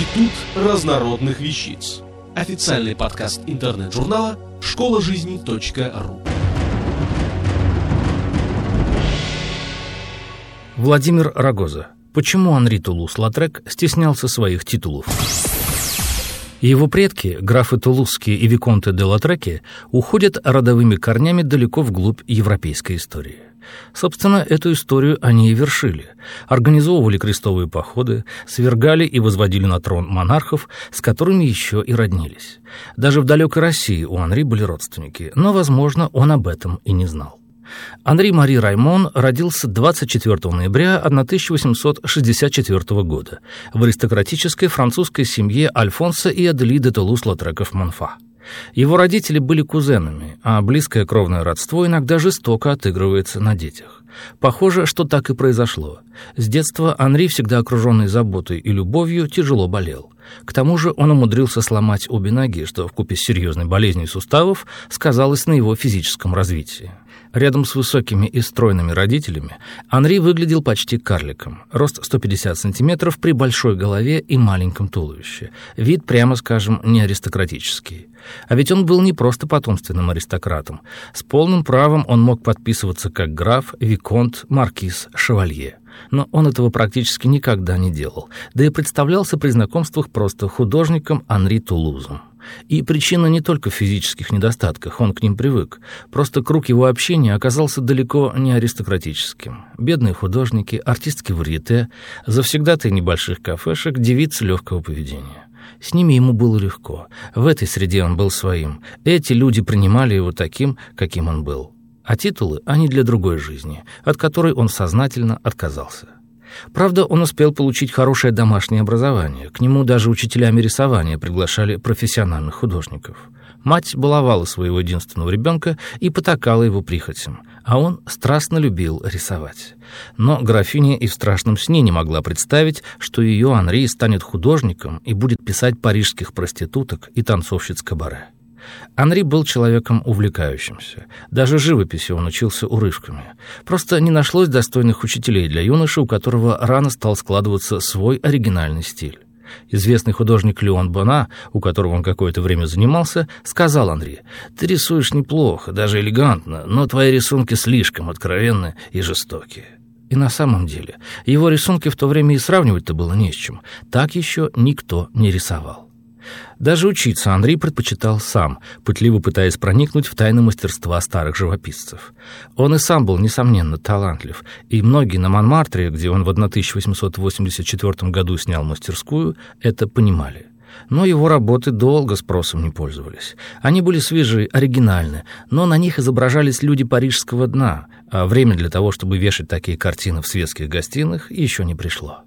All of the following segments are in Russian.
Институт разнородных вещиц. Официальный подкаст интернет-журнала школа жизни .ру. Владимир Рогоза. Почему Анри Тулус-Латрек стеснялся своих титулов? Его предки, графы Тулузские и Виконты де Латреки, уходят родовыми корнями далеко вглубь европейской истории. Собственно, эту историю они и вершили. Организовывали крестовые походы, свергали и возводили на трон монархов, с которыми еще и роднились. Даже в далекой России у Анри были родственники, но, возможно, он об этом и не знал. Анри Мари Раймон родился 24 ноября 1864 года в аристократической французской семье Альфонса и Аделиды Тулус-Лотреков-Монфа. Его родители были кузенами, а близкое кровное родство иногда жестоко отыгрывается на детях. Похоже, что так и произошло. С детства Анри, всегда окруженный заботой и любовью, тяжело болел. К тому же он умудрился сломать обе ноги, что вкупе с серьезной болезнью суставов сказалось на его физическом развитии. Рядом с высокими и стройными родителями Анри выглядел почти карликом. Рост 150 сантиметров при большой голове и маленьком туловище. Вид, прямо скажем, не аристократический. А ведь он был не просто потомственным аристократом. С полным правом он мог подписываться как граф, виконт, маркиз, шевалье. Но он этого практически никогда не делал, да и представлялся при знакомствах просто художником Анри Тулузом. И причина не только в физических недостатках, он к ним привык. Просто круг его общения оказался далеко не аристократическим. Бедные художники, артистки варьете, завсегдатые небольших кафешек, девицы легкого поведения. С ними ему было легко. В этой среде он был своим. Эти люди принимали его таким, каким он был. А титулы, они для другой жизни, от которой он сознательно отказался. Правда, он успел получить хорошее домашнее образование. К нему даже учителями рисования приглашали профессиональных художников. Мать баловала своего единственного ребенка и потакала его прихотям, а он страстно любил рисовать. Но графиня и в страшном сне не могла представить, что ее Анри станет художником и будет писать парижских проституток и танцовщиц кабаре. Анри был человеком увлекающимся. Даже живописи он учился урывками. Просто не нашлось достойных учителей для юноши, у которого рано стал складываться свой оригинальный стиль. Известный художник Леон Бона, у которого он какое-то время занимался, сказал Анри, «Ты рисуешь неплохо, даже элегантно, но твои рисунки слишком откровенны и жестокие». И на самом деле, его рисунки в то время и сравнивать-то было не с чем. Так еще никто не рисовал. Даже учиться Андрей предпочитал сам, пытливо пытаясь проникнуть в тайны мастерства старых живописцев. Он и сам был, несомненно, талантлив, и многие на Монмартре, где он в 1884 году снял мастерскую, это понимали. Но его работы долго спросом не пользовались. Они были свежие, оригинальны, но на них изображались люди парижского дна, а время для того, чтобы вешать такие картины в светских гостиных, еще не пришло.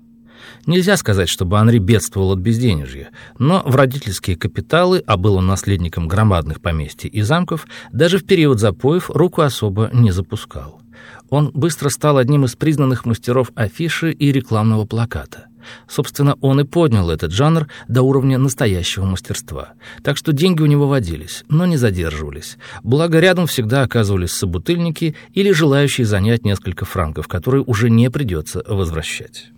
Нельзя сказать, чтобы Анри бедствовал от безденежья, но в родительские капиталы, а был он наследником громадных поместий и замков, даже в период запоев руку особо не запускал. Он быстро стал одним из признанных мастеров афиши и рекламного плаката. Собственно, он и поднял этот жанр до уровня настоящего мастерства. Так что деньги у него водились, но не задерживались. Благо, рядом всегда оказывались собутыльники или желающие занять несколько франков, которые уже не придется возвращать.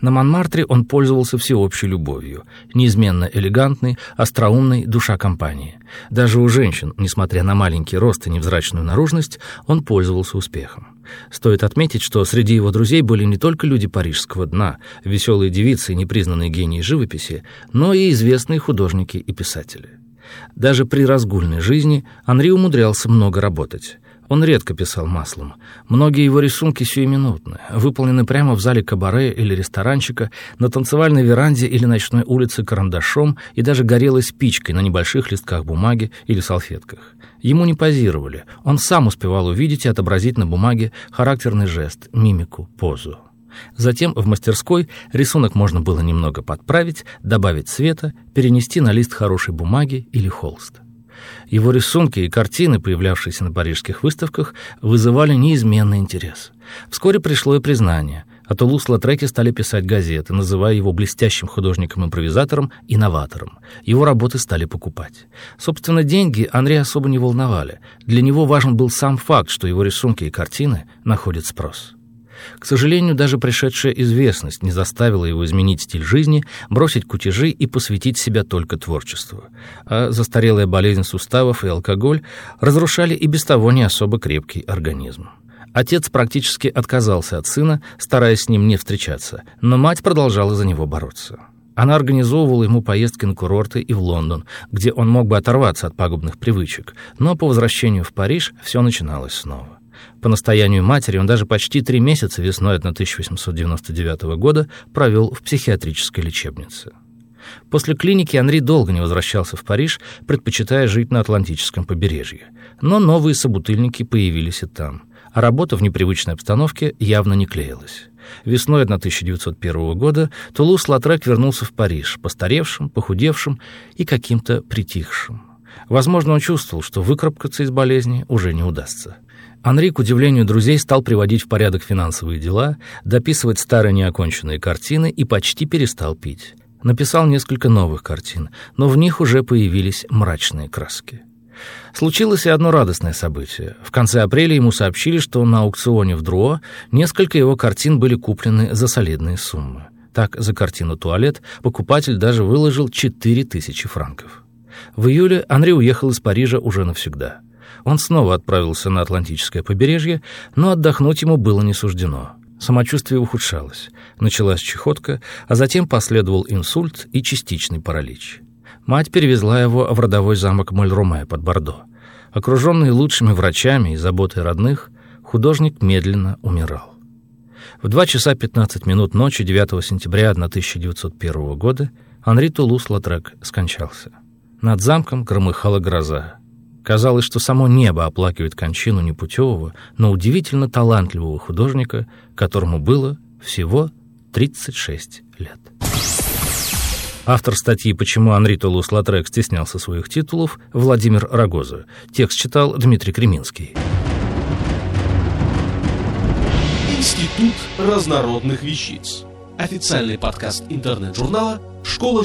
На Монмартре он пользовался всеобщей любовью, неизменно элегантный, остроумный, душа компании. Даже у женщин, несмотря на маленький рост и невзрачную наружность, он пользовался успехом. Стоит отметить, что среди его друзей были не только люди парижского дна, веселые девицы и непризнанные гении живописи, но и известные художники и писатели. Даже при разгульной жизни Анри умудрялся много работать. Он редко писал маслом. Многие его рисунки сиюминутны, выполнены прямо в зале кабаре или ресторанчика, на танцевальной веранде или ночной улице карандашом и даже горелой спичкой на небольших листках бумаги или салфетках. Ему не позировали, он сам успевал увидеть и отобразить на бумаге характерный жест, мимику, позу. Затем в мастерской рисунок можно было немного подправить, добавить цвета, перенести на лист хорошей бумаги или холст. Его рисунки и картины, появлявшиеся на парижских выставках, вызывали неизменный интерес. Вскоре пришло и признание. А Тулус-Латреки стали писать газеты, называя его блестящим художником-импровизатором и новатором. Его работы стали покупать. Собственно, деньги Анри особо не волновали. Для него важен был сам факт, что его рисунки и картины находят спрос. К сожалению, даже пришедшая известность не заставила его изменить стиль жизни, бросить кутежи и посвятить себя только творчеству. А застарелая болезнь суставов и алкоголь разрушали и без того не особо крепкий организм. Отец практически отказался от сына, стараясь с ним не встречаться, но мать продолжала за него бороться. Она организовывала ему поездки на курорты и в Лондон, где он мог бы оторваться от пагубных привычек, но по возвращению в Париж все начиналось снова. По настоянию матери он даже почти три месяца весной 1899 года провел в психиатрической лечебнице. После клиники Анри долго не возвращался в Париж, предпочитая жить на Атлантическом побережье. Но новые собутыльники появились и там, а работа в непривычной обстановке явно не клеилась. Весной 1901 года Тулус-Латрек вернулся в Париж, постаревшим, похудевшим и каким-то притихшим. Возможно, он чувствовал, что выкарабкаться из болезни уже не удастся. Анри, к удивлению друзей, стал приводить в порядок финансовые дела, дописывать старые неоконченные картины и почти перестал пить. Написал несколько новых картин, но в них уже появились мрачные краски. Случилось и одно радостное событие. В конце апреля ему сообщили, что на аукционе в Друо несколько его картин были куплены за солидные суммы. Так, за картину «Туалет» покупатель даже выложил 4000 франков. В июле Анри уехал из Парижа уже навсегда. Он снова отправился на Атлантическое побережье, но отдохнуть ему было не суждено. Самочувствие ухудшалось. Началась чехотка, а затем последовал инсульт и частичный паралич. Мать перевезла его в родовой замок Мольруме под Бордо. Окруженный лучшими врачами и заботой родных, художник медленно умирал. В 2 часа 15 минут ночи 9 сентября 1901 года Анри Тулус-Латрек скончался. Над замком громыхала гроза. Казалось, что само небо оплакивает кончину непутевого, но удивительно талантливого художника, которому было всего 36 лет. Автор статьи «Почему Анри Толус-Латрек стеснялся своих титулов» Владимир Рогоза. Текст читал Дмитрий Креминский. Институт разнородных вещиц. Официальный подкаст интернет-журнала школа